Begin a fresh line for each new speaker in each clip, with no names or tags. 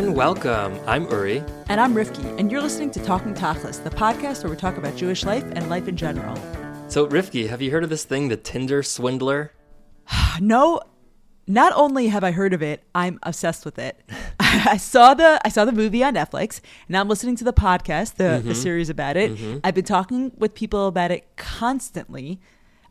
and welcome. I'm Uri.
And I'm Rifki, and you're listening to Talking Tachlis, the podcast where we talk about Jewish life and life in general.
So, Rifki, have you heard of this thing, the Tinder swindler?
no, not only have I heard of it, I'm obsessed with it. I saw the I saw the movie on Netflix, and I'm listening to the podcast, the, mm-hmm. the series about it. Mm-hmm. I've been talking with people about it constantly.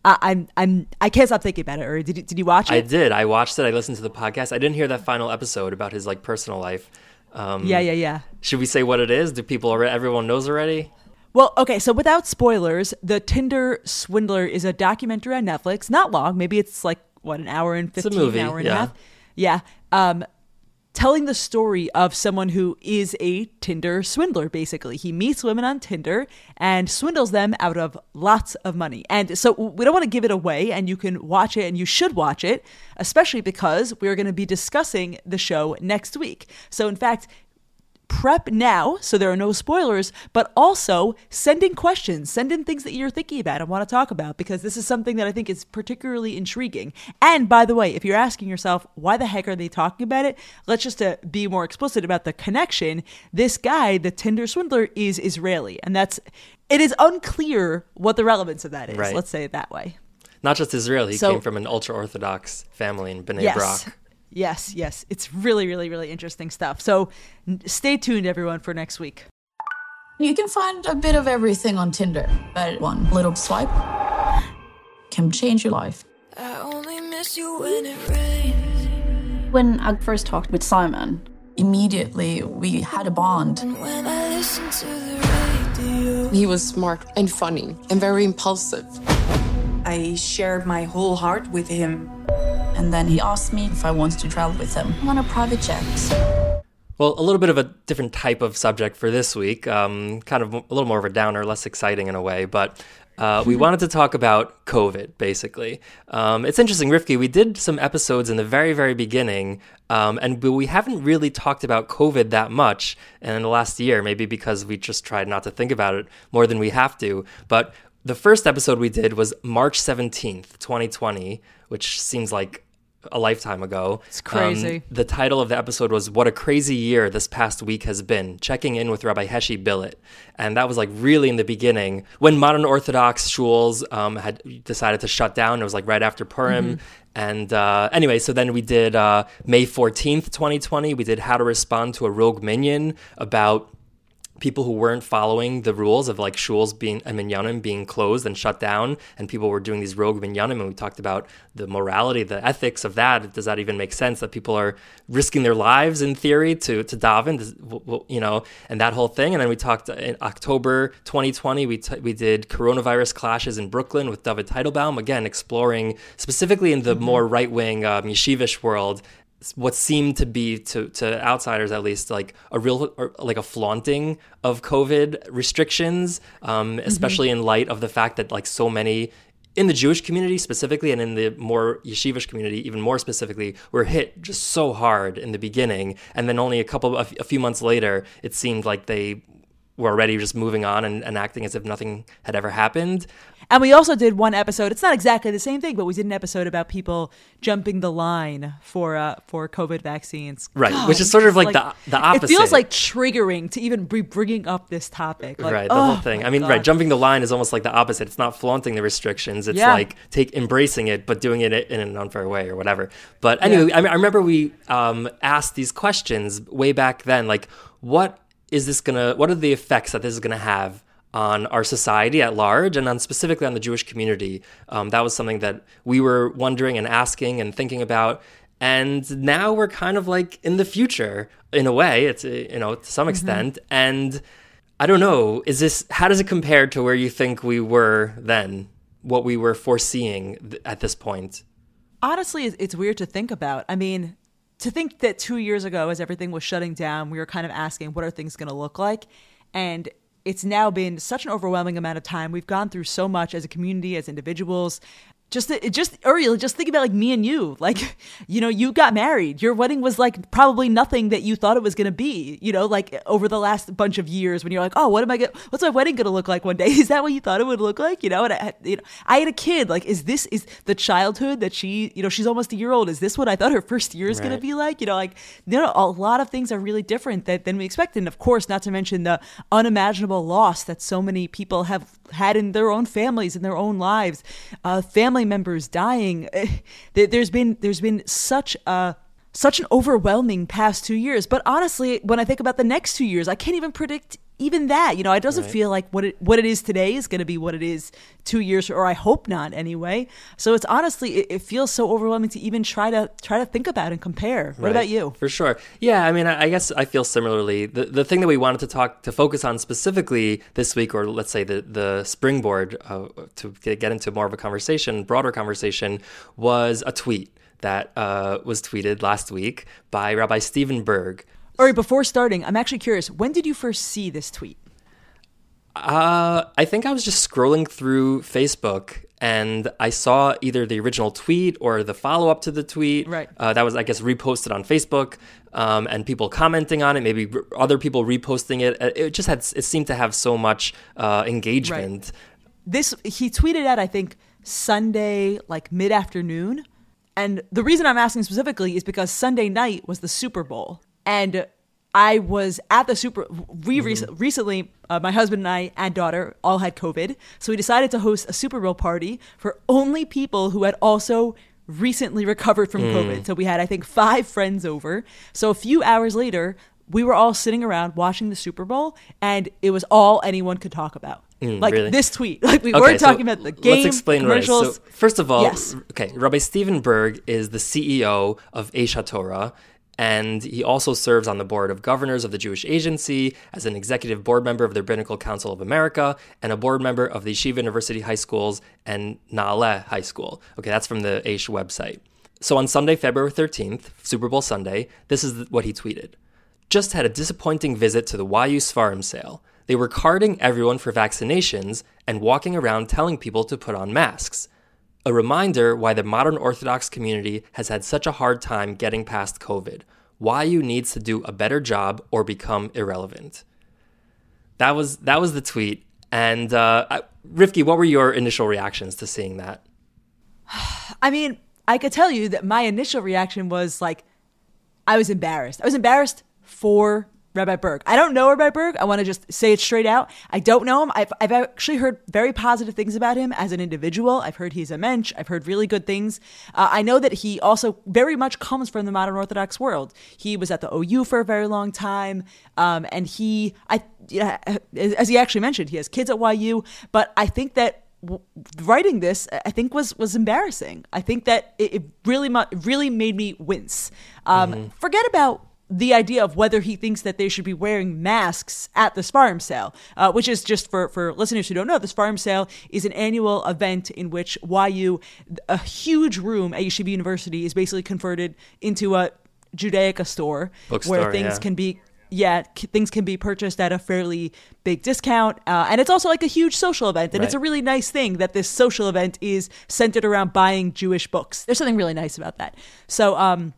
Uh, I'm I'm I can't stop thinking about it. Or did you, did you watch it?
I did. I watched it. I listened to the podcast. I didn't hear that final episode about his like personal life.
Um, yeah, yeah, yeah.
Should we say what it is? Do people already? Everyone knows already.
Well, okay, so without spoilers, the Tinder Swindler is a documentary on Netflix. Not long, maybe it's like what an hour and fifteen,
it's a movie,
hour and
yeah.
a half. Yeah. Um, telling the story of someone who is a Tinder swindler, basically. He meets women on Tinder and swindles them out of lots of money. And so we don't want to give it away, and you can watch it and you should watch it, especially because we're going to be discussing the show next week. So, in fact, prep now so there are no spoilers, but also send in questions, send in things that you're thinking about and want to talk about because this is something that I think is particularly intriguing. And by the way, if you're asking yourself, why the heck are they talking about it? Let's just uh, be more explicit about the connection. This guy, the Tinder swindler, is Israeli. And that's, it is unclear what the relevance of that is.
Right.
Let's say it that way.
Not just Israeli, he so, came from an ultra Orthodox family in Bnei
yes.
Brak.
Yes, yes. It's really, really, really interesting stuff. So stay tuned, everyone, for next week.
You can find a bit of everything on Tinder, but one little swipe can change your life. I only miss you when it rains. When I first talked with Simon, immediately we had a bond.
He was smart and funny and very impulsive.
I shared my whole heart with him
and then he asked me if I wanted to travel with him on a private jet.
Well, a little bit of a different type of subject for this week, um, kind of a little more of a downer, less exciting in a way, but uh, we wanted to talk about COVID, basically. Um, it's interesting, Rifki, we did some episodes in the very, very beginning, um, and we haven't really talked about COVID that much in the last year, maybe because we just tried not to think about it more than we have to. But the first episode we did was March 17th, 2020, which seems like a lifetime ago.
It's crazy. Um,
the title of the episode was "What a Crazy Year This Past Week Has Been." Checking in with Rabbi Heshi Billet, and that was like really in the beginning when modern Orthodox shuls um, had decided to shut down. It was like right after Purim. Mm-hmm. And uh, anyway, so then we did uh, May 14th, 2020. We did How to Respond to a Rogue Minyan about people who weren't following the rules of like shuls being and minyanim being closed and shut down, and people were doing these rogue minyanim, and we talked about the morality, the ethics of that. Does that even make sense that people are risking their lives in theory to to daven, you know, and that whole thing? And then we talked in October 2020. We t- we did coronavirus clashes in Brooklyn with David Teitelbaum, again exploring specifically in the mm-hmm. more right wing um, yeshivish world what seemed to be to, to outsiders at least like a real like a flaunting of covid restrictions um, mm-hmm. especially in light of the fact that like so many in the jewish community specifically and in the more yeshivish community even more specifically were hit just so hard in the beginning and then only a couple a few months later it seemed like they were already just moving on and, and acting as if nothing had ever happened
and we also did one episode. It's not exactly the same thing, but we did an episode about people jumping the line for uh, for COVID vaccines.
Right, God, which is sort of like, like, the the opposite.
It feels like triggering to even be bringing up this topic. Like,
right, the
oh,
whole thing. I mean, God. right, jumping the line is almost like the opposite. It's not flaunting the restrictions. It's yeah. like take embracing it, but doing it in an unfair way or whatever. But anyway, yeah. I, mean, I remember we um, asked these questions way back then, like what is this gonna? What are the effects that this is gonna have? On our society at large and on specifically on the Jewish community. Um, that was something that we were wondering and asking and thinking about. And now we're kind of like in the future in a way, it's, uh, you know, to some mm-hmm. extent. And I don't know, is this, how does it compare to where you think we were then, what we were foreseeing th- at this point?
Honestly, it's weird to think about. I mean, to think that two years ago, as everything was shutting down, we were kind of asking, what are things going to look like? And it's now been such an overwhelming amount of time. We've gone through so much as a community, as individuals. Just just Uriel, just think about like me and you. Like, you know, you got married. Your wedding was like probably nothing that you thought it was going to be. You know, like over the last bunch of years, when you're like, oh, what am I going? What's my wedding going to look like one day? Is that what you thought it would look like? You know, and I, you know, I had a kid. Like, is this is the childhood that she? You know, she's almost a year old. Is this what I thought her first year is right. going to be like? You know, like you know, a lot of things are really different that, than we expected. And of course, not to mention the unimaginable loss that so many people have had in their own families in their own lives, uh, family members dying. Eh, there's been there's been such a such an overwhelming past two years. But honestly, when I think about the next two years, I can't even predict even that. You know, it doesn't right. feel like what it what it is today is going to be what it is two years, or I hope not anyway. So it's honestly, it, it, feels so overwhelming to even try to try to think about and compare. What right. about you?
For sure. Yeah, I mean, I, I, guess I feel similarly. The the thing that we wanted to talk to focus on specifically this week, or let's say the the springboard uh, to get into more of a conversation, broader conversation, was a tweet that uh, was tweeted last week by Rabbi Steven Burg.
All right, before starting, I'm actually curious. When did you first see this tweet?
Uh, I think I was just scrolling through Facebook and I saw either the original tweet or the follow up to the tweet.
Right.
Uh, that was, I guess, reposted on Facebook, um, and people commenting on it. Maybe other people reposting it. Uh, it just had. It seemed to have so much uh, engagement. Right.
This he tweeted at I think Sunday like mid afternoon, and the reason I'm asking specifically is because Sunday night was the Super Bowl, and I was at the Super. We mm-hmm. recently, uh, my husband and I and daughter all had COVID, so we decided to host a Super Bowl party for only people who had also recently recovered from mm. COVID. So we had, I think, five friends over. So a few hours later, we were all sitting around watching the Super Bowl, and it was all anyone could talk about. Mm, like really? this tweet. Like we okay, weren't talking so about the game. Let's explain commercials. Right. So
first of all, yes. okay, Rabbi Steven Burg is the CEO of Aish HaTorah, and he also serves on the board of governors of the Jewish Agency as an executive board member of the Rabbinical Council of America and a board member of the Yeshiva University High Schools and Naale High School. Okay, that's from the Aish website. So on Sunday, February 13th, Super Bowl Sunday, this is what he tweeted. Just had a disappointing visit to the YU Sfarim sale. They were carding everyone for vaccinations and walking around telling people to put on masks. A reminder why the modern Orthodox community has had such a hard time getting past COVID. YU needs to do a better job or become irrelevant. That was that was the tweet. And uh, I, Rivki, what were your initial reactions to seeing that?
I mean, I could tell you that my initial reaction was like, I was embarrassed. I was embarrassed for Rabbi Burg. I don't know Rabbi Burg. I want to just say it straight out. I don't know him. I've, I've actually heard very positive things about him as an individual. I've heard he's a mensch. I've heard really good things. Uh, I know that he also very much comes from the modern Orthodox world. He was at the OU for a very long time. Um, and he, I, yeah, as he actually mentioned, he has kids at YU. But I think that writing this i think was was embarrassing i think that it, it really really made me wince um, mm-hmm. forget about the idea of whether he thinks that they should be wearing masks at the Sfarim sale, uh, which is just for, for listeners who don't know, the Sfarim sale is an annual event in which YU, a huge room at Yeshiva University, is basically converted into a Judaica store
Bookstore,
where things
yeah.
can be yeah, things can be purchased at a fairly big discount. Uh, and it's also like a huge social event. And right. it's a really nice thing that this social event is centered around buying Jewish books. There's something really nice about that. So, um,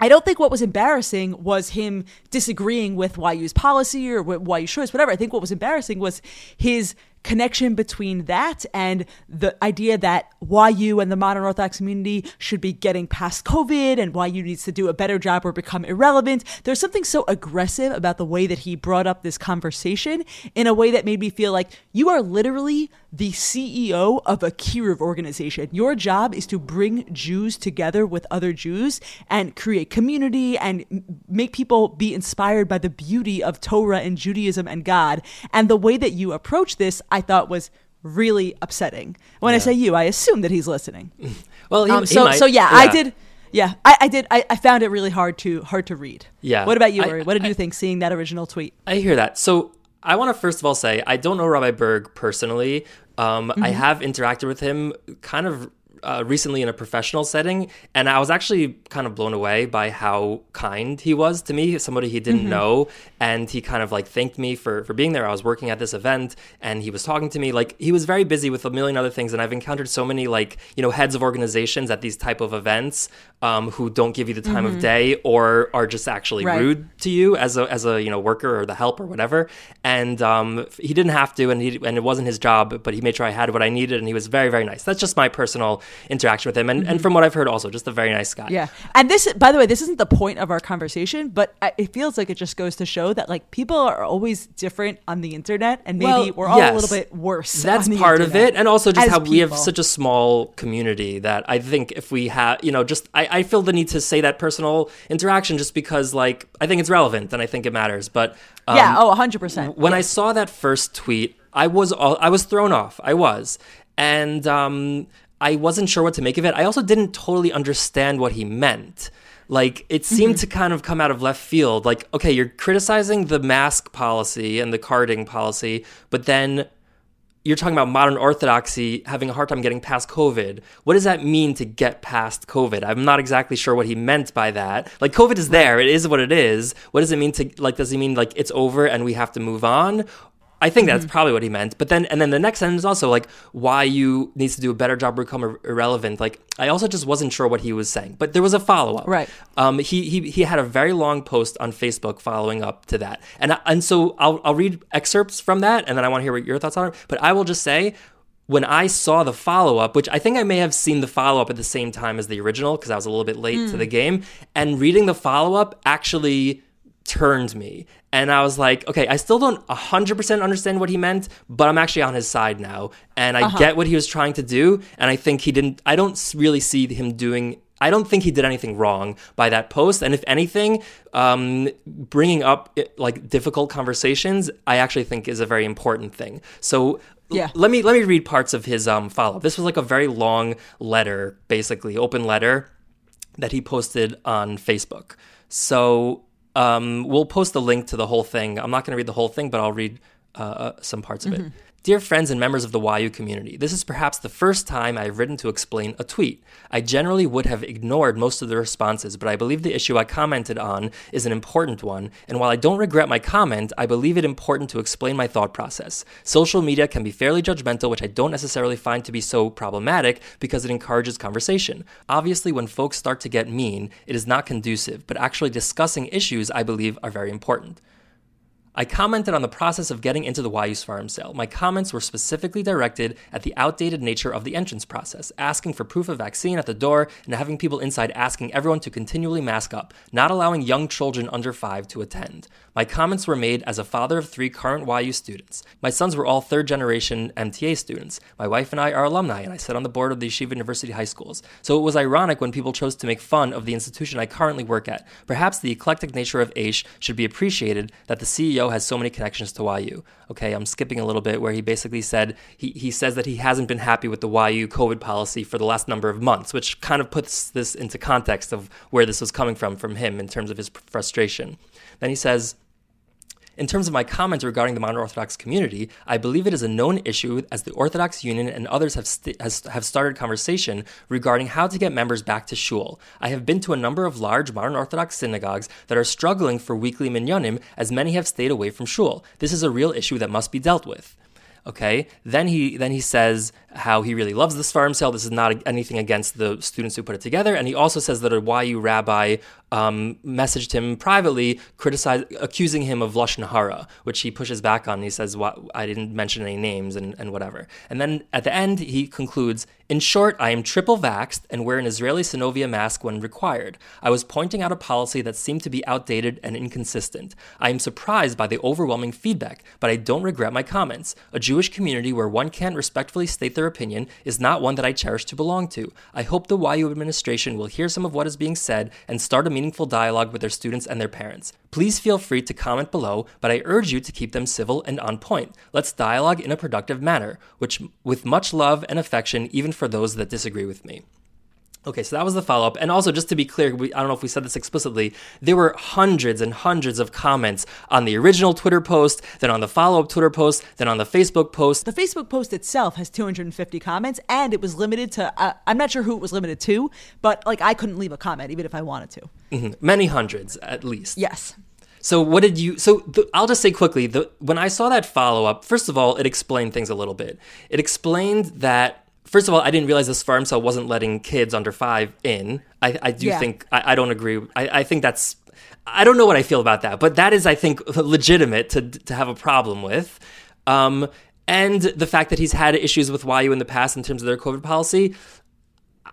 I don't think what was embarrassing was him disagreeing with YU's policy or YU's choice, whatever. I think what was embarrassing was his connection between that and the idea that YU and the modern Orthodox community should be getting past COVID and YU needs to do a better job or become irrelevant. There's something so aggressive about the way that he brought up this conversation in a way that made me feel like you are literally the CEO of a kiruv organization. Your job is to bring Jews together with other Jews and create community and make people be inspired by the beauty of Torah and Judaism and God. And the way that you approach this, I thought was really upsetting. When yeah. I say you, I assume that he's listening.
well, he,
um, so so yeah, yeah, I did. Yeah, I, I did. I, I, found it really hard to hard to read.
Yeah.
What about you, Uri? What did I, you think seeing that original tweet?
I hear that. So I want to first of all say I don't know Rabbi Burg personally. Um, mm-hmm. I have interacted with him kind of uh, recently in a professional setting, and I was actually kind of blown away by how kind he was to me, somebody he didn't mm-hmm. know, and he kind of like thanked me for for being there. I was working at this event, and he was talking to me like he was very busy with a million other things, and I've encountered so many like you know heads of organizations at these type of events um, who don't give you the time mm-hmm. of day or are just actually right. rude to you as a as a you know worker or the help or whatever. And um, he didn't have to, and he and it wasn't his job, but he made sure I had what I needed, and he was very very nice. That's just my personal interaction with him, and, mm-hmm. and from what I've heard, also just a very nice guy.
Yeah, and this by the way, this isn't the point of our conversation, but it feels like it just goes to show that like people are always different on the internet, and maybe well, we're all yes, a little bit worse.
That's part of it, and also just how people. we have such a small community that I think if we have, you know, just I, I feel the need to say that personal interaction just because like I think it's relevant and I think it matters. But
um, yeah, oh, hundred percent.
When yeah. I saw that first tweet, I was all, I was thrown off. I was, and um, I wasn't sure what to make of it. I also didn't totally understand what he meant. Like it seemed mm-hmm. to kind of come out of left field. Like, okay, you're criticizing the mask policy and the carding policy, but then you're talking about modern orthodoxy having a hard time getting past COVID. What does that mean to get past COVID? I'm not exactly sure what he meant by that. Like COVID is there, it is what it is. What does it mean to like does he mean like it's over and we have to move on I think that's mm-hmm. probably what he meant. But then, and then the next sentence also like YU needs to do a better job become ir- irrelevant. Like I also just wasn't sure what he was saying. But there was a follow up.
Right.
Um. He he he had a very long post on Facebook following up to that, and I, and so I'll I'll read excerpts from that, and then I want to hear what your thoughts are. But I will just say. When I saw the follow up, which I think I may have seen the follow up at the same time as the original because I was a little bit late mm. to the game, and reading the follow up actually turned me. And I was like, okay, I still don't 100% understand what he meant, but I'm actually on his side now. And I uh-huh. get what he was trying to do. And I think he didn't, I don't really see him doing I don't think he did anything wrong by that post. And if anything, um, bringing up like difficult conversations, I actually think is a very important thing. So yeah. let me let me read parts of his um, follow up. This was like a very long letter, basically open letter that he posted on Facebook. So um, we'll post the link to the whole thing. I'm not going to read the whole thing, but I'll read uh, uh some parts of mm-hmm. it. Dear friends and members of the YU community, this is perhaps the first time I have written to explain a tweet. I generally would have ignored most of the responses, but I believe the issue I commented on is an important one, and while I don't regret my comment, I believe it important to explain my thought process. Social media can be fairly judgmental, which I don't necessarily find to be so problematic because it encourages conversation. Obviously, when folks start to get mean, it is not conducive, but actually discussing issues I believe are very important. I commented on the process of getting into the YU Sfarim sale. My comments were specifically directed at the outdated nature of the entrance process, asking for proof of vaccine at the door and having people inside asking everyone to continually mask up, not allowing young children under five to attend. My comments were made as a father of three current YU students. My sons were all third generation MTA students. My wife and I are alumni, and I sit on the board of the Yeshiva University High Schools. So it was ironic when people chose to make fun of the institution I currently work at. Perhaps the eclectic nature of Aish should be appreciated that the CEO has so many connections to YU. Okay, I'm skipping a little bit where he basically said he, he says that he hasn't been happy with the YU COVID policy for the last number of months, which kind of puts this into context of where this was coming from from him in terms of his frustration. Then he says, in terms of my comments regarding the modern Orthodox community, I believe it is a known issue as the Orthodox Union and others have, st- has, have started conversation regarding how to get members back to shul. I have been to a number of large modern Orthodox synagogues that are struggling for weekly minyanim, as many have stayed away from shul. This is a real issue that must be dealt with. Okay. Then he then he says how he really loves this Sfarim sale. This is not anything against the students who put it together. And he also says that a YU rabbi um, messaged him privately, criticize, accusing him of lashon hara, which he pushes back on. He says, well, "I didn't mention any names and, and whatever." And then at the end, he concludes, "In short, I am triple vaxxed and wear an Israeli Sonovia mask when required. I was pointing out a policy that seemed to be outdated and inconsistent. I am surprised by the overwhelming feedback, but I don't regret my comments. A Jewish community where one can't respectfully state their opinion is not one that I cherish to belong to. I hope the YU administration will hear some of what is being said and start a meaningful dialogue with their students and their parents. Please feel free to comment below, but I urge you to keep them civil and on point. Let's dialogue in a productive manner, which with much love and affection even for those that disagree with me. Okay, so that was the follow up. And also, just to be clear, we, I don't know if we said this explicitly, there were hundreds and hundreds of comments on the original Twitter post, then on the follow up Twitter post, then on the Facebook post.
The Facebook post itself has 250 comments, and it was limited to, uh, I'm not sure who it was limited to, but like I couldn't leave a comment even if I wanted to.
Mm-hmm. Many hundreds, at least.
Yes.
So what did you? So the, I'll just say quickly. The, when I saw that follow up, first of all, it explained things a little bit. It explained that First of all, I didn't realize this Sfarim sale wasn't letting kids under five in. I, I do yeah. think I, I, don't agree. I, I think that's I don't know what I feel about that, but that is I think legitimate to to have a problem with. Um, and the fact that he's had issues with YU in the past in terms of their COVID policy,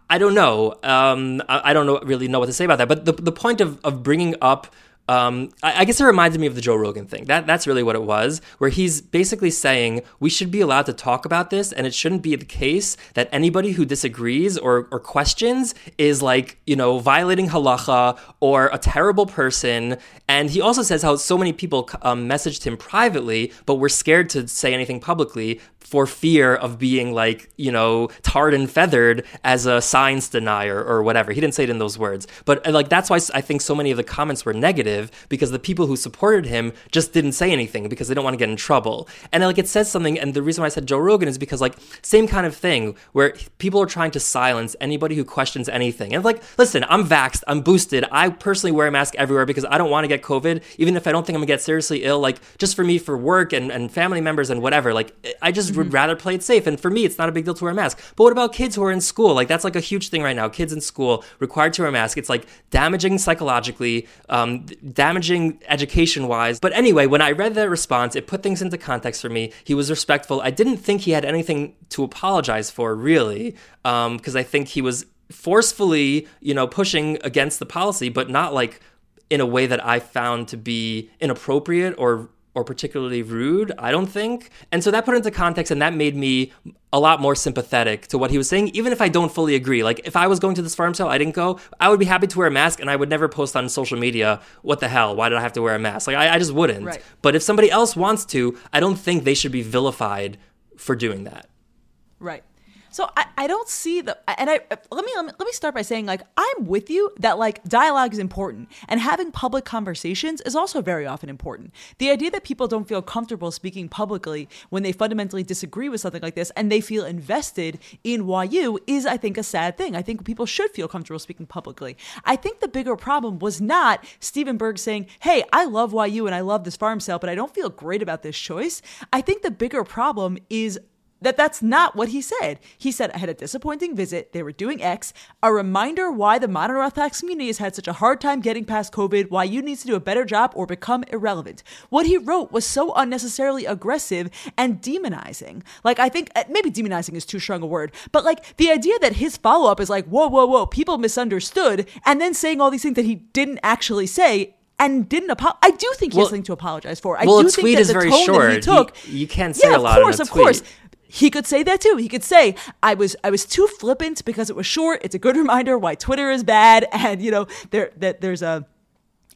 I don't know. Um, I, I, don't know really know what to say about that. But the the point of of bringing up um, I, I, guess it reminded me of the Joe Rogan thing. That that's really what it was, where he's basically saying we should be allowed to talk about this, and it shouldn't be the case that anybody who disagrees or, or questions is like you know violating halacha or a terrible person. And he also says how so many people um, messaged him privately, but were scared to say anything publicly for fear of being like, you know, tarred and feathered as a science denier or whatever. He didn't say it in those words. But uh, like that's why I think so many of the comments were negative because the people who supported him just didn't say anything because they don't want to get in trouble. And like it says something and the reason why I said Joe Rogan is because like same kind of thing where people are trying to silence anybody who questions anything. And like, listen, I'm vaxxed, I'm boosted. I personally wear a mask everywhere because I don't want to get COVID, even if I don't think I'm gonna get seriously ill, like just for me for work and, and family members and whatever. Like I just mm-hmm. would rather play it safe. And for me, it's not a big deal to wear a mask. But what about kids who are in school? Like that's like a huge thing right now. Kids in school required to wear a mask. It's like damaging psychologically, um, damaging education wise. But anyway, when I read that response, it put things into context for me. He was respectful. I didn't think he had anything to apologize for, really, because um, I think he was forcefully, you know, pushing against the policy, but not like in a way that I found to be inappropriate or or particularly rude, I don't think. And so that put into context and that made me a lot more sympathetic to what he was saying, even if I don't fully agree. Like if I was going to this Sfarim sale, I didn't go, I would be happy to wear a mask and I would never post on social media, what the hell? Why did I have to wear a mask? Like I, I just wouldn't. Right. But if somebody else wants to, I don't think they should be vilified for doing that.
Right. So I, I don't see the and I let me, let me let me start by saying like I'm with you that like dialogue is important and having public conversations is also very often important. The idea that people don't feel comfortable speaking publicly when they fundamentally disagree with something like this and they feel invested in YU is I think a sad thing. I think people should feel comfortable speaking publicly. I think the bigger problem was not Steven Burg saying, "Hey, I love YU and I love this Sfarim sale, but I don't feel great about this choice." I think the bigger problem is that that's not what he said. He said, I had a disappointing visit. They were doing X. A reminder why the modern Orthodox community has had such a hard time getting past COVID, YU need to do a better job or become irrelevant. What he wrote was so unnecessarily aggressive and demonizing. Like, I think uh, maybe demonizing is too strong a word, but like the idea that his follow up is like, whoa, whoa, whoa, people misunderstood, and then saying all these things that he didn't actually say and didn't apologize. I do think he well, has something to apologize for. I
well,
do
a tweet
think
that the tone short. that he took. You, you can't say
yeah,
a lot
of course,
of
course he could say that too. He could say, "I was I was too flippant because it was short. It's a good reminder why Twitter is bad, and you know there that there's a."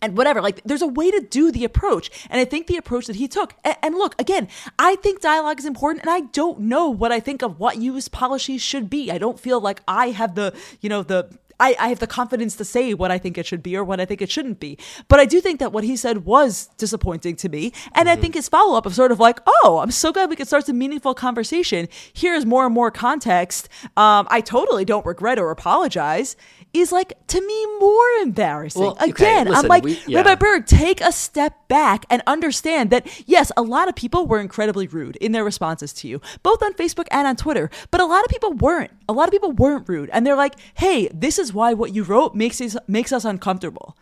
And whatever, like there's a way to do the approach. And I think the approach that he took, and, and look, again, I think dialogue is important, and I don't know what I think of what YU's policies should be. I don't feel like I have the, you know, the I, I have the confidence to say what I think it should be or what I think it shouldn't be. But I do think that what he said was disappointing to me. And mm-hmm. I think his follow up of sort of like, oh, I'm so glad we could start some meaningful conversation. Here's more and more context. Um, I totally don't regret or apologize is like to me more embarrassing. Well, okay, Again, listen, I'm like, we, yeah. Rabbi Burg, take a step back and understand that yes, a lot of people were incredibly rude in their responses to you, both on Facebook and on Twitter. But a lot of people weren't. A lot of people weren't rude, and they're like, "Hey, this is why what you wrote makes us makes us uncomfortable."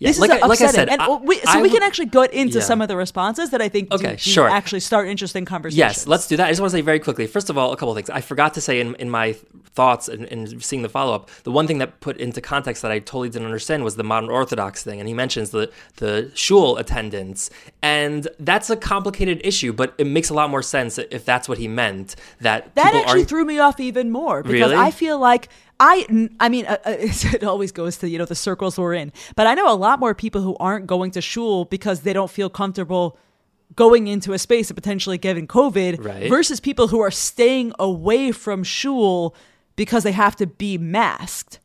Yeah, this
like
is
I, like I said,
and
I,
we, so I we can actually go into yeah. some of the responses that I think okay, do, do sure. actually start interesting conversations.
Yes, let's do that. I just want to say very quickly. First of all, a couple of things. I forgot to say in, in my thoughts and, and seeing the follow up, the one thing that put into context that I totally didn't understand was the modern Orthodox thing, and he mentions the the shul attendance, and that's a complicated issue, but it makes a lot more sense if that's what he meant. That
that actually threw me off even more because
really?
I feel like I, I mean, uh, uh it always goes to you know the circles we're in. But I know a lot more people who aren't going to shul because they don't feel comfortable going into a space and potentially getting COVID,
right.
versus people who are staying away from shul because they have to be masked.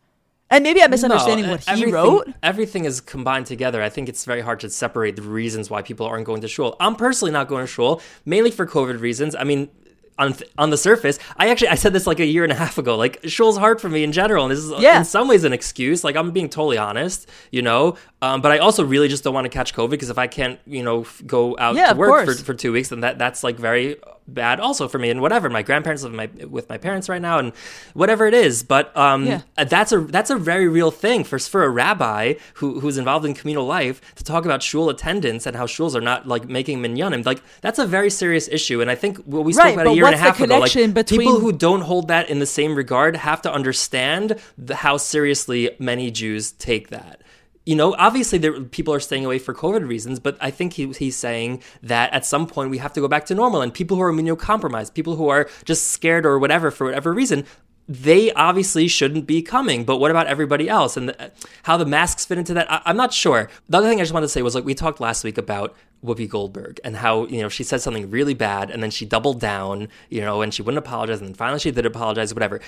And maybe I'm misunderstanding no, what he wrote.
Everything is combined together. I think it's very hard to separate the reasons why people aren't going to shul. I'm personally not going to shul, mainly for COVID reasons. I mean, on th- on the surface, I actually I said this like a year and a half ago. Like shul's hard for me in general, and this is yeah. in some ways an excuse. Like I'm being totally honest, you know. Um, but I also really just don't want to catch COVID because if I can't, you know, go out yeah, to work for, for two weeks, then that that's like very bad also for me and whatever. My grandparents live my, with my parents right now and whatever it is but um, yeah. that's a that's a very real thing for for a rabbi who who's involved in communal life to talk about shul attendance and how shuls are not like making minyanim like that's a very serious issue. And I think what we spoke right, about a year and a half ago like between... people who don't hold that in the same regard have to understand the, how seriously many Jews take that you know, obviously there, people are staying away for COVID reasons, but I think he, he's saying that at some point we have to go back to normal. And people who are immunocompromised, people who are just scared or whatever for whatever reason, they obviously shouldn't be coming. But what about everybody else and the, how the masks fit into that? I, am not sure. The other thing I just wanted to say was like we talked last week about Whoopi Goldberg and how you know she said something really bad and then she doubled down, you know, and she wouldn't apologize and then finally she did apologize, whatever.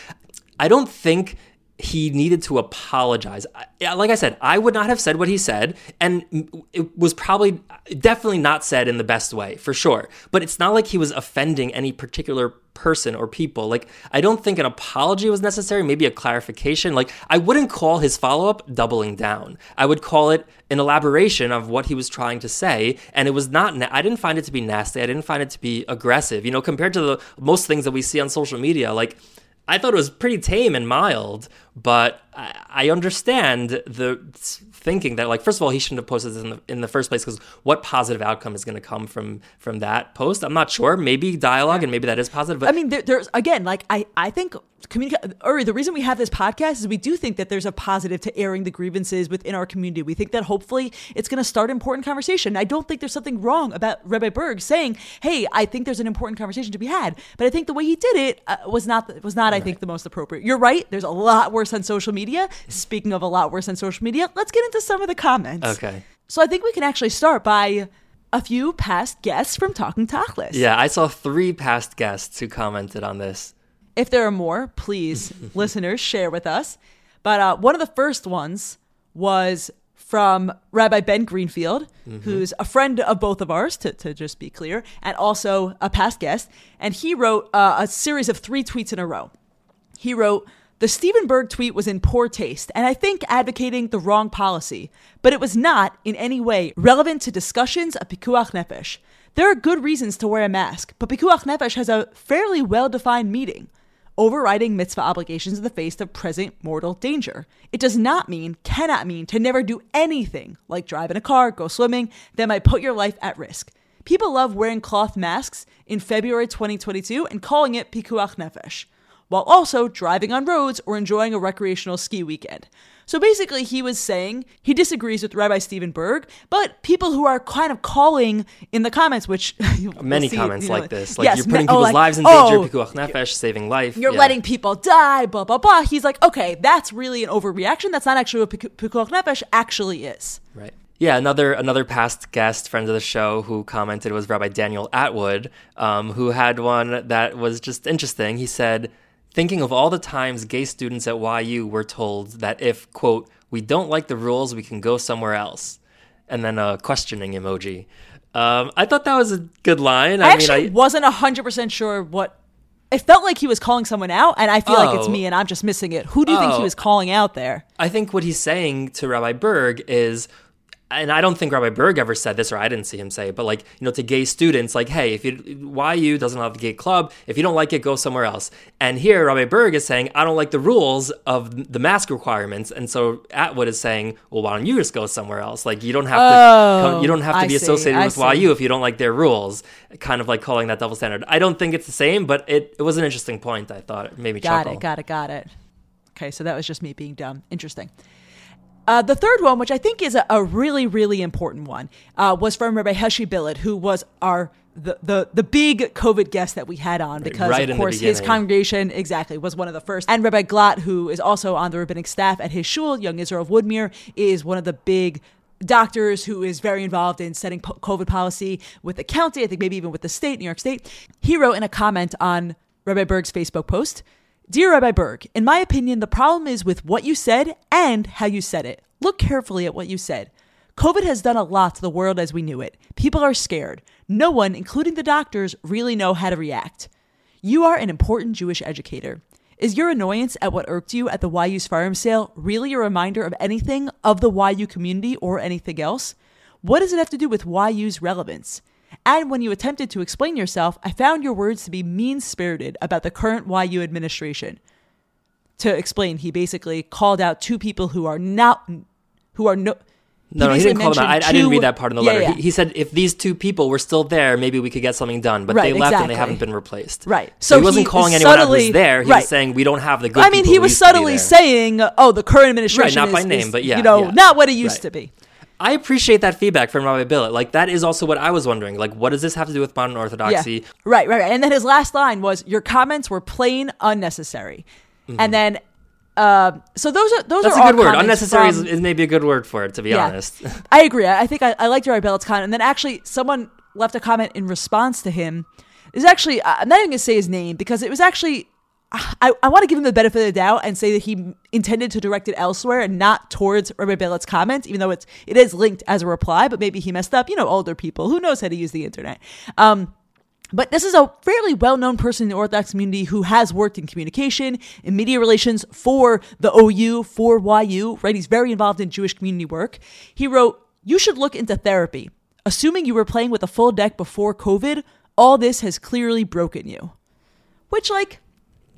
I don't think he needed to apologize. Like I said, I would not have said what he said, and it was probably definitely not said in the best way, for sure. But it's not like he was offending any particular person or people. Like, I don't think an apology was necessary, maybe a clarification. Like, I wouldn't call his follow up doubling down. I would call it an elaboration of what he was trying to say. And it was not, na- I didn't find it to be nasty. I didn't find it to be aggressive. You know, compared to the most things that we see on social media, like, I thought it was pretty tame and mild, but I, I understand the thinking that like first of all he shouldn't have posted this in the, in the first place because what positive outcome is going to come from from that post? I'm not sure. Maybe dialogue and maybe that is positive but
i mean there, there's again like i i think communicate or the reason we have this podcast is we do think that there's a positive to airing the grievances within our community we think that hopefully it's going to start important conversation i don't think there's something wrong about rabbi burg saying hey i think there's an important conversation to be had but i think the way he did it uh, was not was not right. i think the most appropriate you're right there's a lot worse on social media speaking of a lot worse on social media let's get into some of the comments.
Okay.
So I think we can actually start by a few past guests from Talking Tachlis.
Yeah, I saw three past guests who commented on this.
If there are more, please, listeners, share with us. But uh, one of the first ones was from Rabbi Ben Greenfield, mm-hmm. who's a friend of both of ours, to, to just be clear, and also a past guest. And he wrote uh, a series of three tweets in a row. He wrote, the Steven Burg tweet was in poor taste and I think advocating the wrong policy, but it was not in any way relevant to discussions of Pikuach Nefesh. There are good reasons to wear a mask, but Pikuach Nefesh has a fairly well defined meaning overriding mitzvah obligations in the face of present mortal danger. It does not mean, cannot mean, to never do anything like drive in a car, go swimming, that might put your life at risk. People love wearing cloth masks in February 2022 and calling it Pikuach Nefesh while also driving on roads or enjoying a recreational ski weekend. So basically, he was saying he disagrees with Rabbi Steven Burg, but people who are kind of calling in the comments, which
many see, comments you know, like this, like yes, you're putting people's oh, like, lives in danger, oh, pikuach nefesh, saving life.
You're yeah. letting people die, blah blah blah. He's like, okay, that's really an overreaction. That's not actually what pikuach nefesh actually is.
Right. Yeah, another another past guest, friend of the show, who commented was Rabbi Daniel Atwood, um, who had one that was just interesting. He said thinking of all the times gay students at YU were told that if, quote, we don't like the rules, we can go somewhere else. And then a questioning emoji. Um, I thought that was a good line.
I, I actually mean, I wasn't 100% sure what. It felt like he was calling someone out, and I feel oh, like it's me, and I'm just missing it. Who do you oh, think he oh. was calling out there?
I think what he's saying to Rabbi Burg is and I don't think Rabbi Burg ever said this, or I didn't see him say it, but like, you know, to gay students, like, hey, if you, YU doesn't have a gay club, if you don't like it, go somewhere else. And here, Rabbi Burg is saying, I don't like the rules of the mask requirements. And so Atwood is saying, well, why don't you just go somewhere else? Like, you don't have oh, to, you don't have to oh, be associated with see. YU if you don't like their rules. Kind of like calling that double standard. I don't think it's the same, but it, it was an interesting point. I thought it made me
got
chuckle.
it, got it, got it. Okay, so that was just me being dumb. Interesting. Uh, the third one, which I think is a, a really, really important one, uh, was from Rabbi Heshi Billet, who was our the, the the big COVID guest that we had on because right of course his congregation exactly was one of the first. And Rabbi Glatt, who is also on the rabbinic staff at his shul, Young Israel of Woodmere, is one of the big doctors who is very involved in setting COVID policy with the county, I think maybe even with the state, New York State. He wrote in a comment on Rabbi Burg's Facebook post Dear Rabbi Burg, in my opinion, the problem is with what you said and how you said it. Look carefully at what you said. COVID has done a lot to the world as we knew it. People are scared. No one, including the doctors, really know how to react. You are an important Jewish educator. Is your annoyance at what irked you at the YU's Sfarim sale really a reminder of anything of the YU community or anything else? What does it have to do with YU's relevance? And when you attempted to explain yourself, I found your words to be mean spirited about the current YU administration. To explain, he basically called out two people who are not, who are no,
no, no, he didn't call them out. I, I, didn't read that part in the letter. Yeah, yeah. He, he, said if these two people were still there, maybe we could get something done. But right, they left exactly. and they haven't been replaced.
Right.
So, so he wasn't he calling anyone subtly, out who's there. He right. was saying we don't have the good.
I mean, he was subtly saying, "Oh, the current administration
right, not
is,
by name,
is,
but yeah,
you know,
yeah.
not what it used right. to be."
I appreciate that feedback from Rabbi Billet. Like that is also what I was wondering. Like, what does this have to do with modern orthodoxy?
Yeah. Right, right, right. And then his last line was, "Your comments were plain unnecessary." Mm-hmm. And then uh, so those are those
That's
are
a good word. Unnecessary
from,
is, is, maybe a good word for it, to be yeah, honest.
I agree. I think I, I liked Rabbi Billet's comment, and then actually someone left a comment in response to him. Is actually I'm not even gonna say his name because it was actually I, I want to give him the benefit of the doubt and say that he intended to direct it elsewhere and not towards Rabbi Billet's comment, even though it's it is linked as a reply, but maybe he messed up. You know, older people who knows how to use the internet. Um, but this is a fairly well known person in the Orthodox community who has worked in communication and media relations for the OU, for YU, right? He's very involved in Jewish community work. He wrote, You should look into therapy. Assuming you were playing with a full deck before COVID, all this has clearly broken you. Which, like,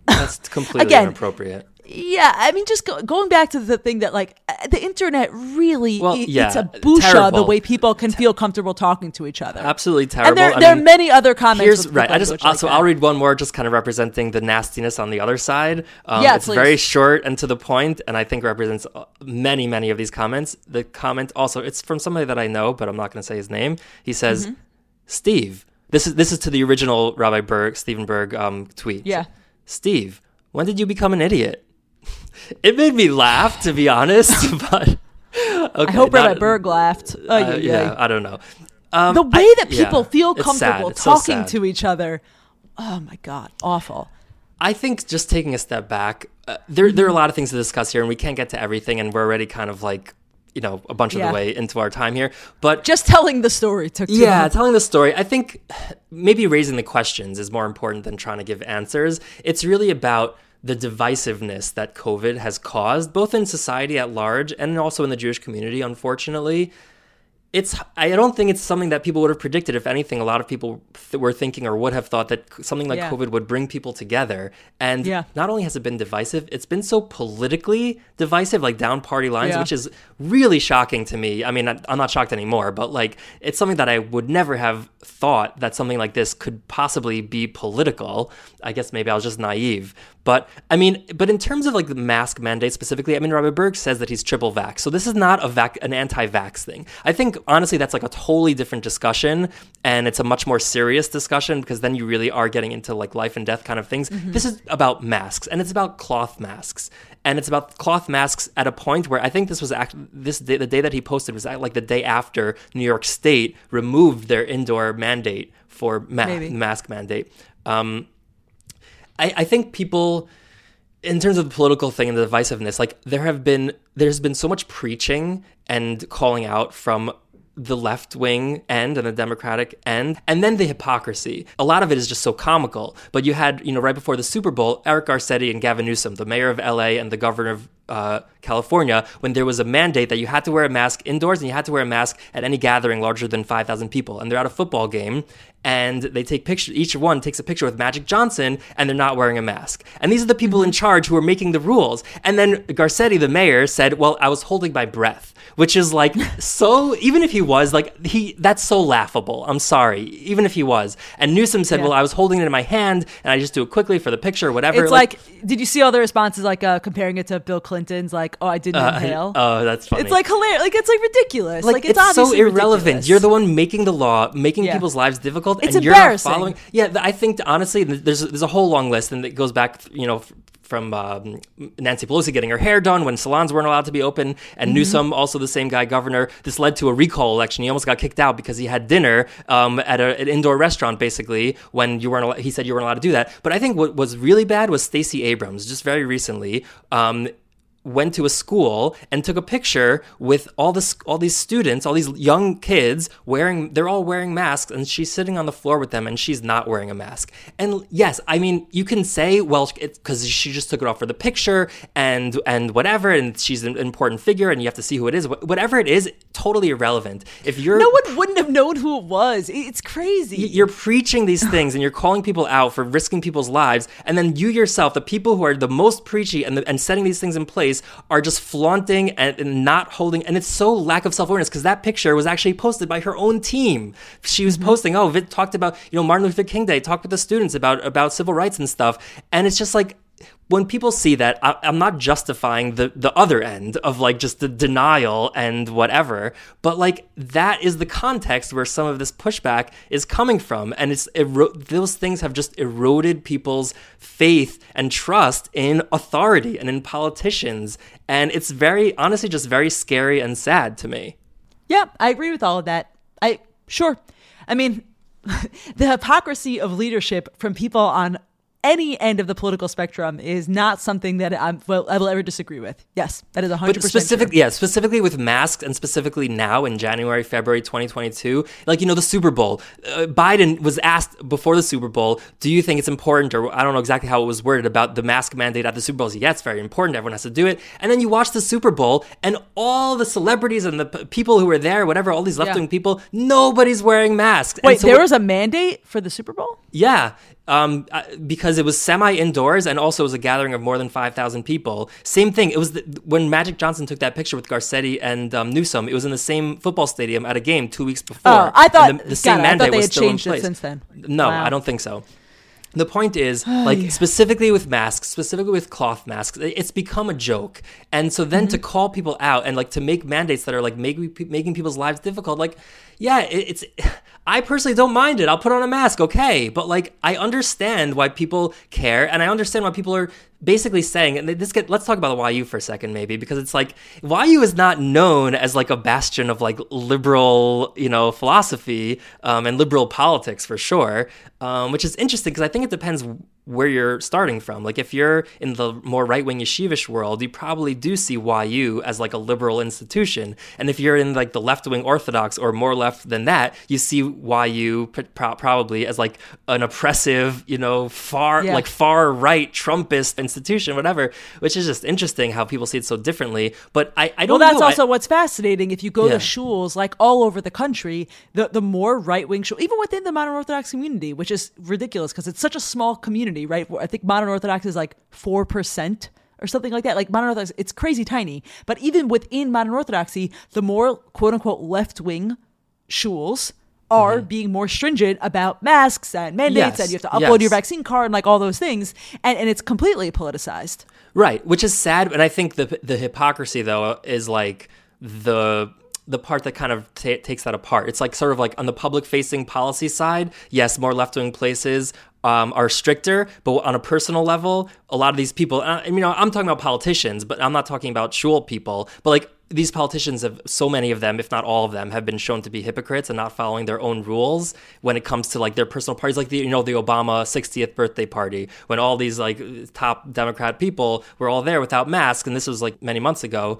that's completely again, inappropriate
yeah, I mean, just go, going back to the thing that like uh, the internet really,
well,
it,
yeah,
it's a busha the way people can feel comfortable talking to each other.
Absolutely terrible.
And there, there mean, are many other comments.
right. I just like so
that.
I'll read one more, just kind of representing the nastiness on the other side. Um,
yeah,
it's
please.
very short and to the point, and I think represents uh, many, many of these comments. The comment also, it's from somebody that I know, but I'm not going to say his name. He says, mm-hmm. "Steve." This is this is to the original Rabbi Burg, Steven Burg um, tweet.
Yeah.
Steve, when did you become an idiot? it made me laugh, to be honest. but
okay, I hope not, Rabbi Burg laughed.
Uh, yeah, yeah, I don't know.
Um, the way I, that people yeah, feel comfortable talking so to each other. Oh my god, awful.
I think just taking a step back, uh, there there are a lot of things to discuss here, and we can't get to everything, and we're already kind of like you know a bunch of yeah. the way into our time here but
just telling the story took
yeah
long.
telling the story i think maybe raising the questions is more important than trying to give answers it's really about the divisiveness that COVID has caused, both in society at large and also in the Jewish community, unfortunately it's I don't think it's something that people would have predicted. If anything, a lot of people th- were thinking or would have thought that something like yeah. COVID would bring people together. And yeah. not only has it been divisive, it's been so politically divisive, like down party lines, yeah. which is really shocking to me. I mean, I'm not shocked anymore, but like it's something that I would never have thought that something like this could possibly be political. I guess maybe I was just naive. But I mean, but in terms of like the mask mandate specifically, I mean, Rabbi Burg says that he's triple vax. So this is not a vac- an anti-vax thing. I think honestly, that's like a totally different discussion, and it's a much more serious discussion because then you really are getting into like life and death kind of things. Mm-hmm. This is about masks, and it's about cloth masks, and it's about cloth masks at a point where I think this was act- this day, the day that he posted was like the day after New York State removed their indoor mandate for ma- mask mandate. Um, I, I think people in terms of the political thing and the divisiveness, like there have been there's been so much preaching and calling out from the left wing end and the Democratic end, and then the hypocrisy. A lot of it is just so comical. But you had, you know, right before the Super Bowl, Eric Garcetti and Gavin Newsom, the mayor of LA and the governor of uh, California, when there was a mandate that you had to wear a mask indoors and you had to wear a mask at any gathering larger than 5,000 people. And they're at a football game and they take pictures, each one takes a picture with Magic Johnson and they're not wearing a mask. And these are the people in charge who are making the rules. And then Garcetti, the mayor, said, Well, I was holding my breath which is like so. Even if he was like he, that's so laughable. I'm sorry, even if he was. And Newsom said, yeah. "Well, I was holding it in my hand, and I just do it quickly for the picture, whatever."
It's like, like did you see all the responses like uh, comparing it to Bill Clinton's like, "Oh, I didn't uh, inhale."
Oh, that's funny.
It's like hilarious. Like it's like ridiculous. Like, like it's, it's so irrelevant.
Ridiculous. You're the one making the law, making yeah. people's lives difficult,
it's
and you're not following. Yeah, I think honestly, there's there's a whole long list, and it goes back, you know from um, Nancy Pelosi getting her hair done when salons weren't allowed to be open, and mm-hmm. Newsom, also the same guy, governor. This led to a recall election. He almost got kicked out because he had dinner um, at a, an indoor restaurant, basically, when you weren't. Al- he said you weren't allowed to do that. But I think what was really bad was Stacey Abrams, just very recently. Um, went to a school and took a picture with all this all these students, all these young kids wearing they're all wearing masks and she's sitting on the floor with them and she's not wearing a mask. And yes, I mean, you can say well cuz she just took it off for the picture and and whatever and she's an important figure and you have to see who it is. Whatever it is, totally irrelevant. If you're
No one wouldn't have known who it was. It's crazy.
You're preaching these things and you're calling people out for risking people's lives and then you yourself, the people who are the most preachy and the, and setting these things in place are just flaunting and, not holding. And it's so lack of self awareness because that picture was actually posted by her own team. She was mm-hmm. posting, oh, Vit talked about, you know, Martin Luther King Day, talked with the students about, about civil rights and stuff. And it's just like, when people see that, I, am not justifying the the other end of like just the denial and whatever, but like that is the context where some of this pushback is coming from, and it's ero- those things have just eroded people's faith and trust in authority and in politicians, and it's very honestly just very scary and sad to me.
Yeah, I agree with all of that. I sure, I mean. the hypocrisy of leadership from people on any end of the political spectrum is not something that I'm, well, I will ever disagree with. Yes, that is 100% but
specific, Yeah, specifically with masks and specifically now in January, February 2022, like, you know, the Super Bowl. Uh, Biden was asked before the Super Bowl, do you think it's important, or I don't know exactly how it was worded, about the mask mandate at the Super Bowl? yeah, it's very important. Everyone has to do it. And then you watch the Super Bowl and all the celebrities and the p- people who were there, whatever, all these left wing yeah. people, nobody's wearing masks.
Wait, so there was a mandate for the Super Bowl?
Yeah um, uh, because it was semi indoors and also it was a gathering of more than 5,000 people. Same thing. It was the, when Magic Johnson took that picture with Garcetti and um, Newsom. It was in the same football stadium at a game two weeks before.
Oh, I thought the, the same mandate was still in place. since then.
No, wow. I don't think so. The point is, like specifically with masks, specifically with cloth masks, it's become a joke. And so then mm-hmm. to call people out and like to make mandates that are like making making people's lives difficult, like yeah, it's I personally don't mind it. I'll put on a mask, okay. But like, I understand why people care, and I understand why people are basically saying, and this get let's talk about the YU for a second, maybe, because it's like YU is not known as like a bastion of like liberal, you know, philosophy um, and liberal politics for sure, um, which is interesting because I think it depends where you're starting from. Like if you're in the more right wing yeshivish world, you probably do see YU as like a liberal institution. And if you're in like the left wing Orthodox or more left than that, you see YU pro- probably as like an oppressive, you know, far yeah. like far right Trumpist institution, whatever. Which is just interesting how people see it so differently. But I, I don't. Know.
Well, that's
know.
also I, what's fascinating. If you go yeah. to shuls like all over the country, the the more right wing shul, even within the modern Orthodox community, which is ridiculous because it's such a small community right? I think modern Orthodox is like 4% or something like that. Like modern Orthodox, it's crazy tiny. But even within modern Orthodoxy, the more quote unquote left wing shuls are mm-hmm. being more stringent about masks and mandates yes. and you have to upload yes. your vaccine card and like all those things. And, and it's completely politicized.
Right. Which is sad. And I think the, the hypocrisy, though, is like the the part that kind of t- takes that apart. It's like sort of like on the public facing policy side, yes, more left wing places um, are stricter, but on a personal level, a lot of these people, uh, you know, I'm talking about politicians, but I'm not talking about shul people, but like these politicians have so many of them if not all of them have been shown to be hypocrites and not following their own rules when it comes to like their personal parties. Like the you know the obama 60th birthday party when all these like top democrat people were all there without masks and this was like many months ago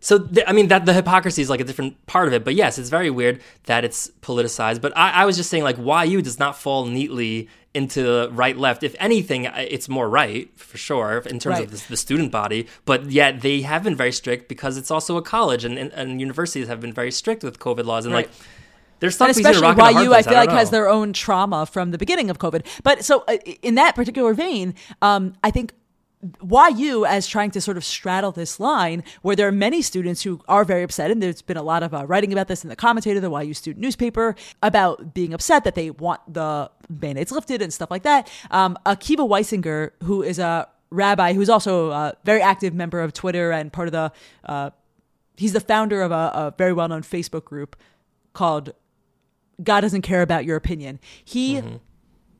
so th- I mean that the hypocrisy is like a different part of it, but yes, it's very weird that it's politicized. But I, I was just saying like YU does not fall neatly into the right left. If anything, it's more right for sure in terms right. of the, the, student body. But yet they have been very strict because it's also a college, and, and, and universities have been very strict with COVID laws and right. like. There's stuff
and especially YU, I feel I like has their own trauma from the beginning of COVID. But so uh, in that particular vein, um, I think YU as trying to sort of straddle this line where there are many students who are very upset, and there's been a lot of uh, writing about this in the commentator, the YU student newspaper, about being upset that they want the band-aids lifted and stuff like that. Um, Akiva Weisinger, who is a rabbi who's also a very active member of Twitter and part of the, uh, he's the founder of a, a very well-known Facebook group called God Doesn't Care About Your Opinion. He, mm-hmm.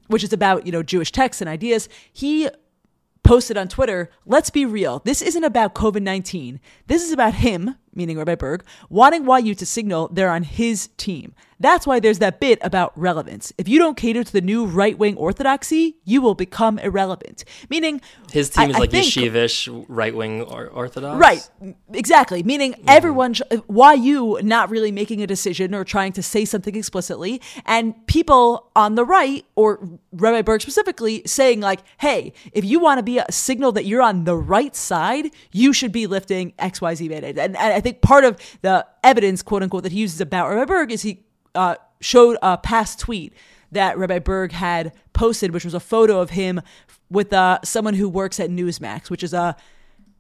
which is about, you know, Jewish texts and ideas, he posted on Twitter, let's be real. This isn't about COVID 19. This is about him, meaning Rabbi Burg, wanting YU to signal they're on his team. That's why there's that bit about relevance. If you don't cater to the new right wing orthodoxy, you will become irrelevant. Meaning,
his team
I,
is like
think,
yeshivish right wing or orthodox.
Right, exactly. Meaning mm-hmm. everyone, YU not really making a decision or trying to say something explicitly, and people on the right, or Rabbi Burg specifically, saying, like, hey, if you want to be a signal that you're on the right side, you should be lifting XYZ mandate. And, and I think part of the evidence, quote unquote, that he uses about Rabbi Burg is he uh, showed a past tweet that Rabbi Burg had posted, which was a photo of him with uh, someone who works at Newsmax, which is a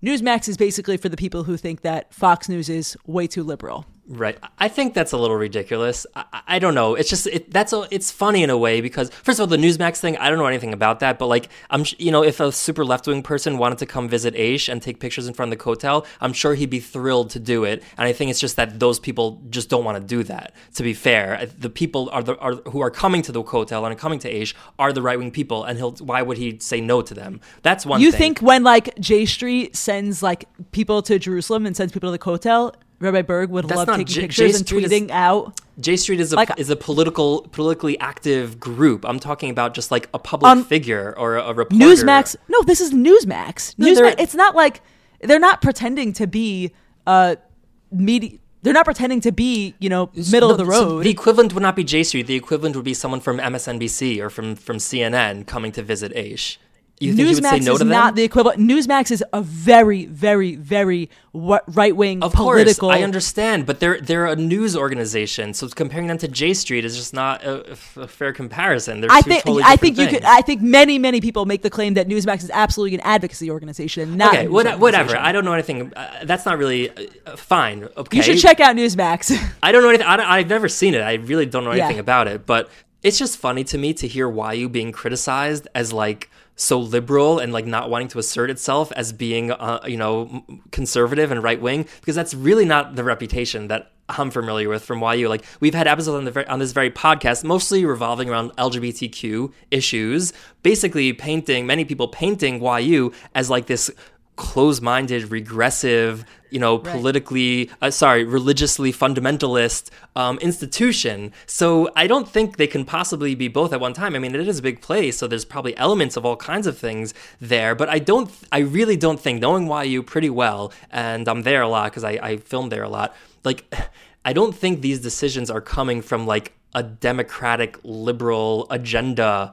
Newsmax is basically for the people who think that Fox News is way too liberal.
Right. I think that's a little ridiculous. I, I don't know. It's just it, that's a, it's funny in a way because first of all, the Newsmax thing, I don't know anything about that, but like I'm you know, if a super left-wing person wanted to come visit Aish and take pictures in front of the hotel, I'm sure he'd be thrilled to do it. And I think it's just that those people just don't want to do that. To be fair, uh, the people are the are who are coming to the hotel and coming to Aish are the right-wing people and he'll why would he say no to them? That's one
You
thing.
think when like J Street sends like people to Jerusalem and sends people to the Kotel, Rabbi Burg would That's love taking J- pictures J and tweeting is, out.
J Street is a like, is a political politically active group. I'm talking about just like a public um, figure or a, a reporter.
Newsmax. No, this is Newsmax. No, Newsmax. It's not like they're not pretending to be uh media. They're not pretending to be, you know, middle no, of the road. So
the equivalent would not be J Street. The equivalent would be someone from MSNBC or from from CNN coming to visit Aish. You think Newsmax no
is not the equivalent. Newsmax is a very, very, very right wing political.
Of course, I understand, but they're they're a news organization, so comparing them to J Street is just not a, a fair comparison. They're
I think
totally
I think
things.
could. I think many many people make the claim that Newsmax is absolutely an advocacy organization. Not
okay, what, whatever. I don't know anything. Uh, that's not really uh, fine. Okay,
you should check out Newsmax.
I don't know anything. I have never seen it. I really don't know anything yeah. about it, but it's just funny to me to hear YU being criticized as like so liberal and like not wanting to assert itself as being uh, you know conservative and right wing because that's really not the reputation that I'm familiar with from YU. Like we've had episodes on the on this very podcast, mostly revolving around LGBTQ issues, basically painting many people painting YU as like this close-minded, regressive, you know, right. politically, uh, sorry, religiously fundamentalist um, institution. So I don't think they can possibly be both at one time. I mean, it is a big place, so there's probably elements of all kinds of things there. But I don't, I really don't think, knowing YU pretty well, and I'm there a lot because I, I filmed there a lot. Like, I don't think these decisions are coming from like a democratic liberal agenda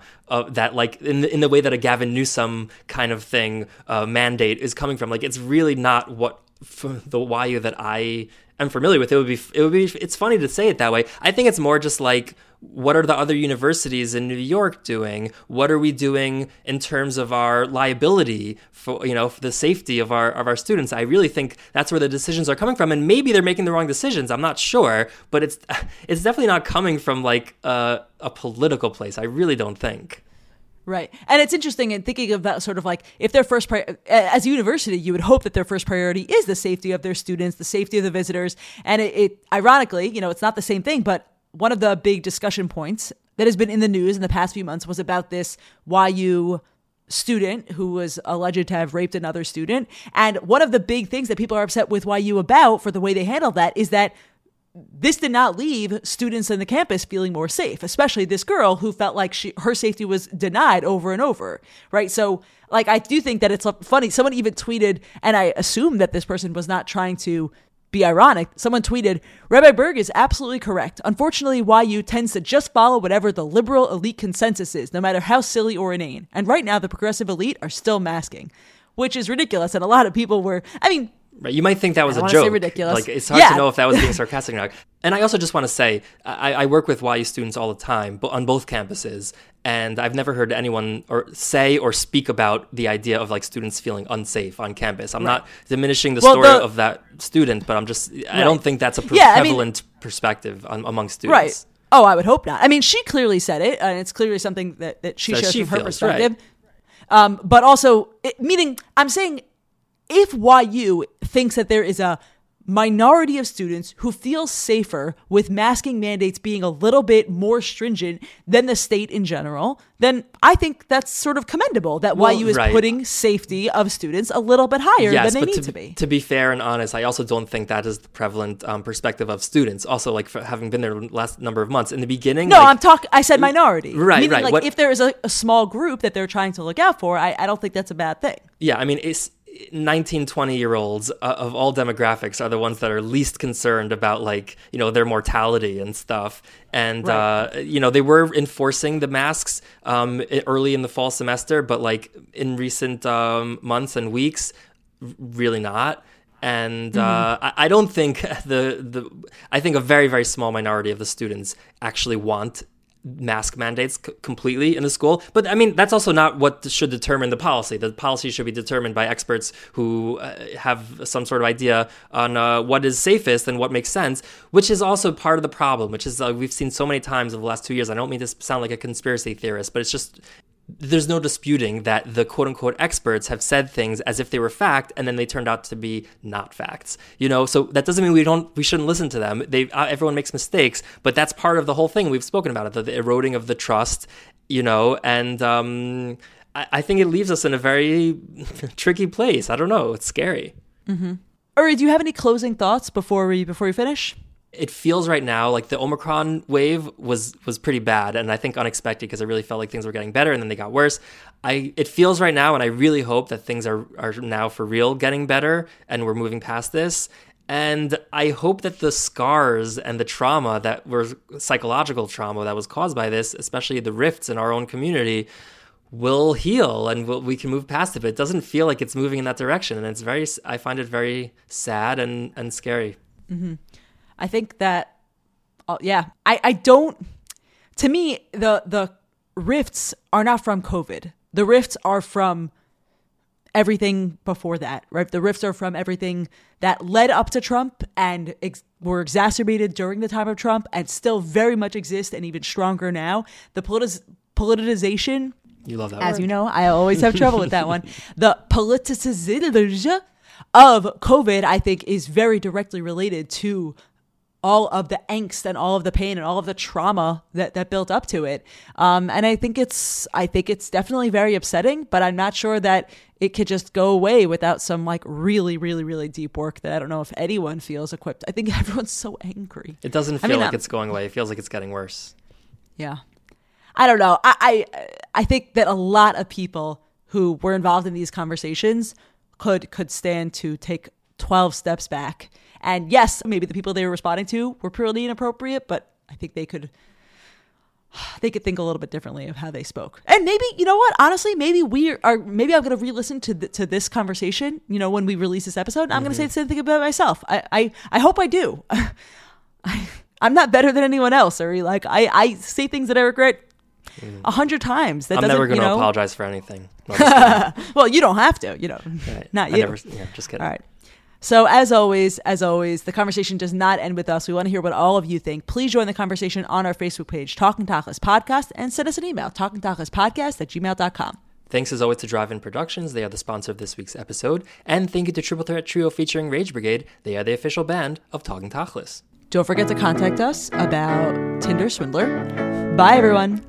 that like in the, in the way that a Gavin Newsom kind of thing uh, mandate is coming from. Like it's really not what the YU that I am familiar with. It would be it would be it's funny to say it that way. I think it's more just like what are the other universities in New York doing? What are we doing in terms of our liability for you know for the safety of our of our students? I really think that's where the decisions are coming from, and maybe they're making the wrong decisions. I'm not sure, but it's it's definitely not coming from like a, a political place. I really don't think.
Right. And it's interesting in thinking of that sort of like if their first pri- as a university, you would hope that their first priority is the safety of their students, the safety of the visitors. And it, it ironically, you know, it's not the same thing, but one of the big discussion points that has been in the news in the past few months was about this YU student who was alleged to have raped another student. And one of the big things that people are upset with YU about for the way they handled that is that this did not leave students in the campus feeling more safe, especially this girl who felt like she her safety was denied over and over, right? So, like I do think that it's funny. Someone even tweeted, and I assume that this person was not trying to be ironic, someone tweeted, Rabbi Burg is absolutely correct. Unfortunately, YU tends to just follow whatever the liberal elite consensus is, no matter how silly or inane. And right now, the progressive elite are still masking, which is ridiculous. And a lot of people were, I mean,
Right. You might think that was
a
joke.
ridiculous.
Like it's hard yeah. to know if that was being sarcastic or not. And I also just want to say, I, I, work with YU students all the time, but on both campuses, and I've never heard anyone or say or speak about the idea of like students feeling unsafe on campus. I'm right. not diminishing the well, story the, of that student, but I'm just right. I don't think that's a pre- yeah, prevalent I mean, perspective on, among students.
Right. Oh, I would hope not. I mean, she clearly said it, and it's clearly something that, that she so shows she from feels, her perspective. Right. Um, but also, it, meaning, I'm saying if YU thinks that there is a minority of students who feel safer with masking mandates being a little bit more stringent than the state in general, then I think that's sort of commendable that well, YU is right. putting safety of students a little bit higher yes, than they need
to,
to, be.
To be fair and honest, I also don't think that is the prevalent um, perspective of students. Also, like having been there the last number of months in the beginning.
No,
like,
I'm talking. I said minority.
Right,
Meaning,
right.
Like
what,
if there is a, a small group that they're trying to look out for, I, I don't think that's a bad thing.
Yeah, I mean, it's 19 20 year olds uh, of all demographics are the ones that are least concerned about like you know their mortality and stuff and right. uh, you know they were enforcing the masks um, early in the fall semester but like in recent um, months and weeks really not and mm-hmm. uh, I, I don't think the the I think a very very small minority of the students actually want mask mandates c- completely in the school. But I mean, that's also not what should determine the policy. The policy should be determined by experts who uh, have some sort of idea on uh, what is safest and what makes sense, which is also part of the problem, which is uh, we've seen so many times over the last two years. I don't mean to sound like a conspiracy theorist, but it's just there's no disputing that the quote unquote experts have said things as if they were fact and then they turned out to be not facts you know? So that doesn't mean we don't we shouldn't listen to them. They uh, everyone makes mistakes but that's part of the whole thing we've spoken about it the, the eroding of the trust you know? And um, I, I, think it leaves us in a very tricky place. I don't know. It's scary.
Mm-hmm. Uri, do you have any closing thoughts before we before we finish
it feels right now like the Omicron wave was was pretty bad, and I think unexpected because I really felt like things were getting better and then they got worse. I it feels right now, and I really hope that things are are now for real getting better, and we're moving past this. And I hope that the scars and the trauma that were psychological trauma that was caused by this, especially the rifts in our own community, will heal and we'll, we can move past it. But it doesn't feel like it's moving in that direction, and it's very. I find it very sad and and scary.
Mm-hmm. I think that, uh, yeah, I, I don't, to me, the, the rifts are not from COVID. The rifts are from everything before that, right? The rifts are from everything that led up to Trump and ex- were exacerbated during the time of Trump and still very much exist and even stronger now. The politic- politicization.
You love that
As
word.
you know, I always have trouble with that one. The politicization of COVID, I think, is very directly related to all of the angst and all of the pain and all of the trauma that, that built up to it. Um, and I think it's I think it's definitely very upsetting, but I'm not sure that it could just go away without some like really, really, really deep work that I don't know if anyone feels equipped. I think everyone's so angry.
It doesn't feel I mean, like um, it's going away. It feels like it's getting worse.
Yeah. I don't know. I, I I think that a lot of people who were involved in these conversations could could stand to take 12 steps back and yes, maybe the people they were responding to were purely inappropriate, but I think they could they could think a little bit differently of how they spoke. And maybe, you know what? Honestly, maybe we are maybe I'm going to re-listen to to this conversation, you know, when we release this episode, I'm mm-hmm. going to say the same thing about myself. I I, I hope I do. I I'm not better than anyone else, or like I I say things that I regret mm. a hundred times.
That I'm never going to you know, apologize for anything.
well, you don't have to, you know. Right. Not you.
Never, yeah, just kidding.
All right. So, as always, as always, the conversation does not end with us. We want to hear what all of you think. Please join the conversation on our Facebook page, Talking Tachlis Podcast, and send us an email, talkingtachlispodcast at gmail.com.
Thanks as always to Drive In Productions. They are the sponsor of this week's episode. And thank you to Triple Threat Trio featuring Rage Brigade. They are the official band of Talking Tachlis.
Don't forget to contact us about Tinder Swindler. Bye, everyone.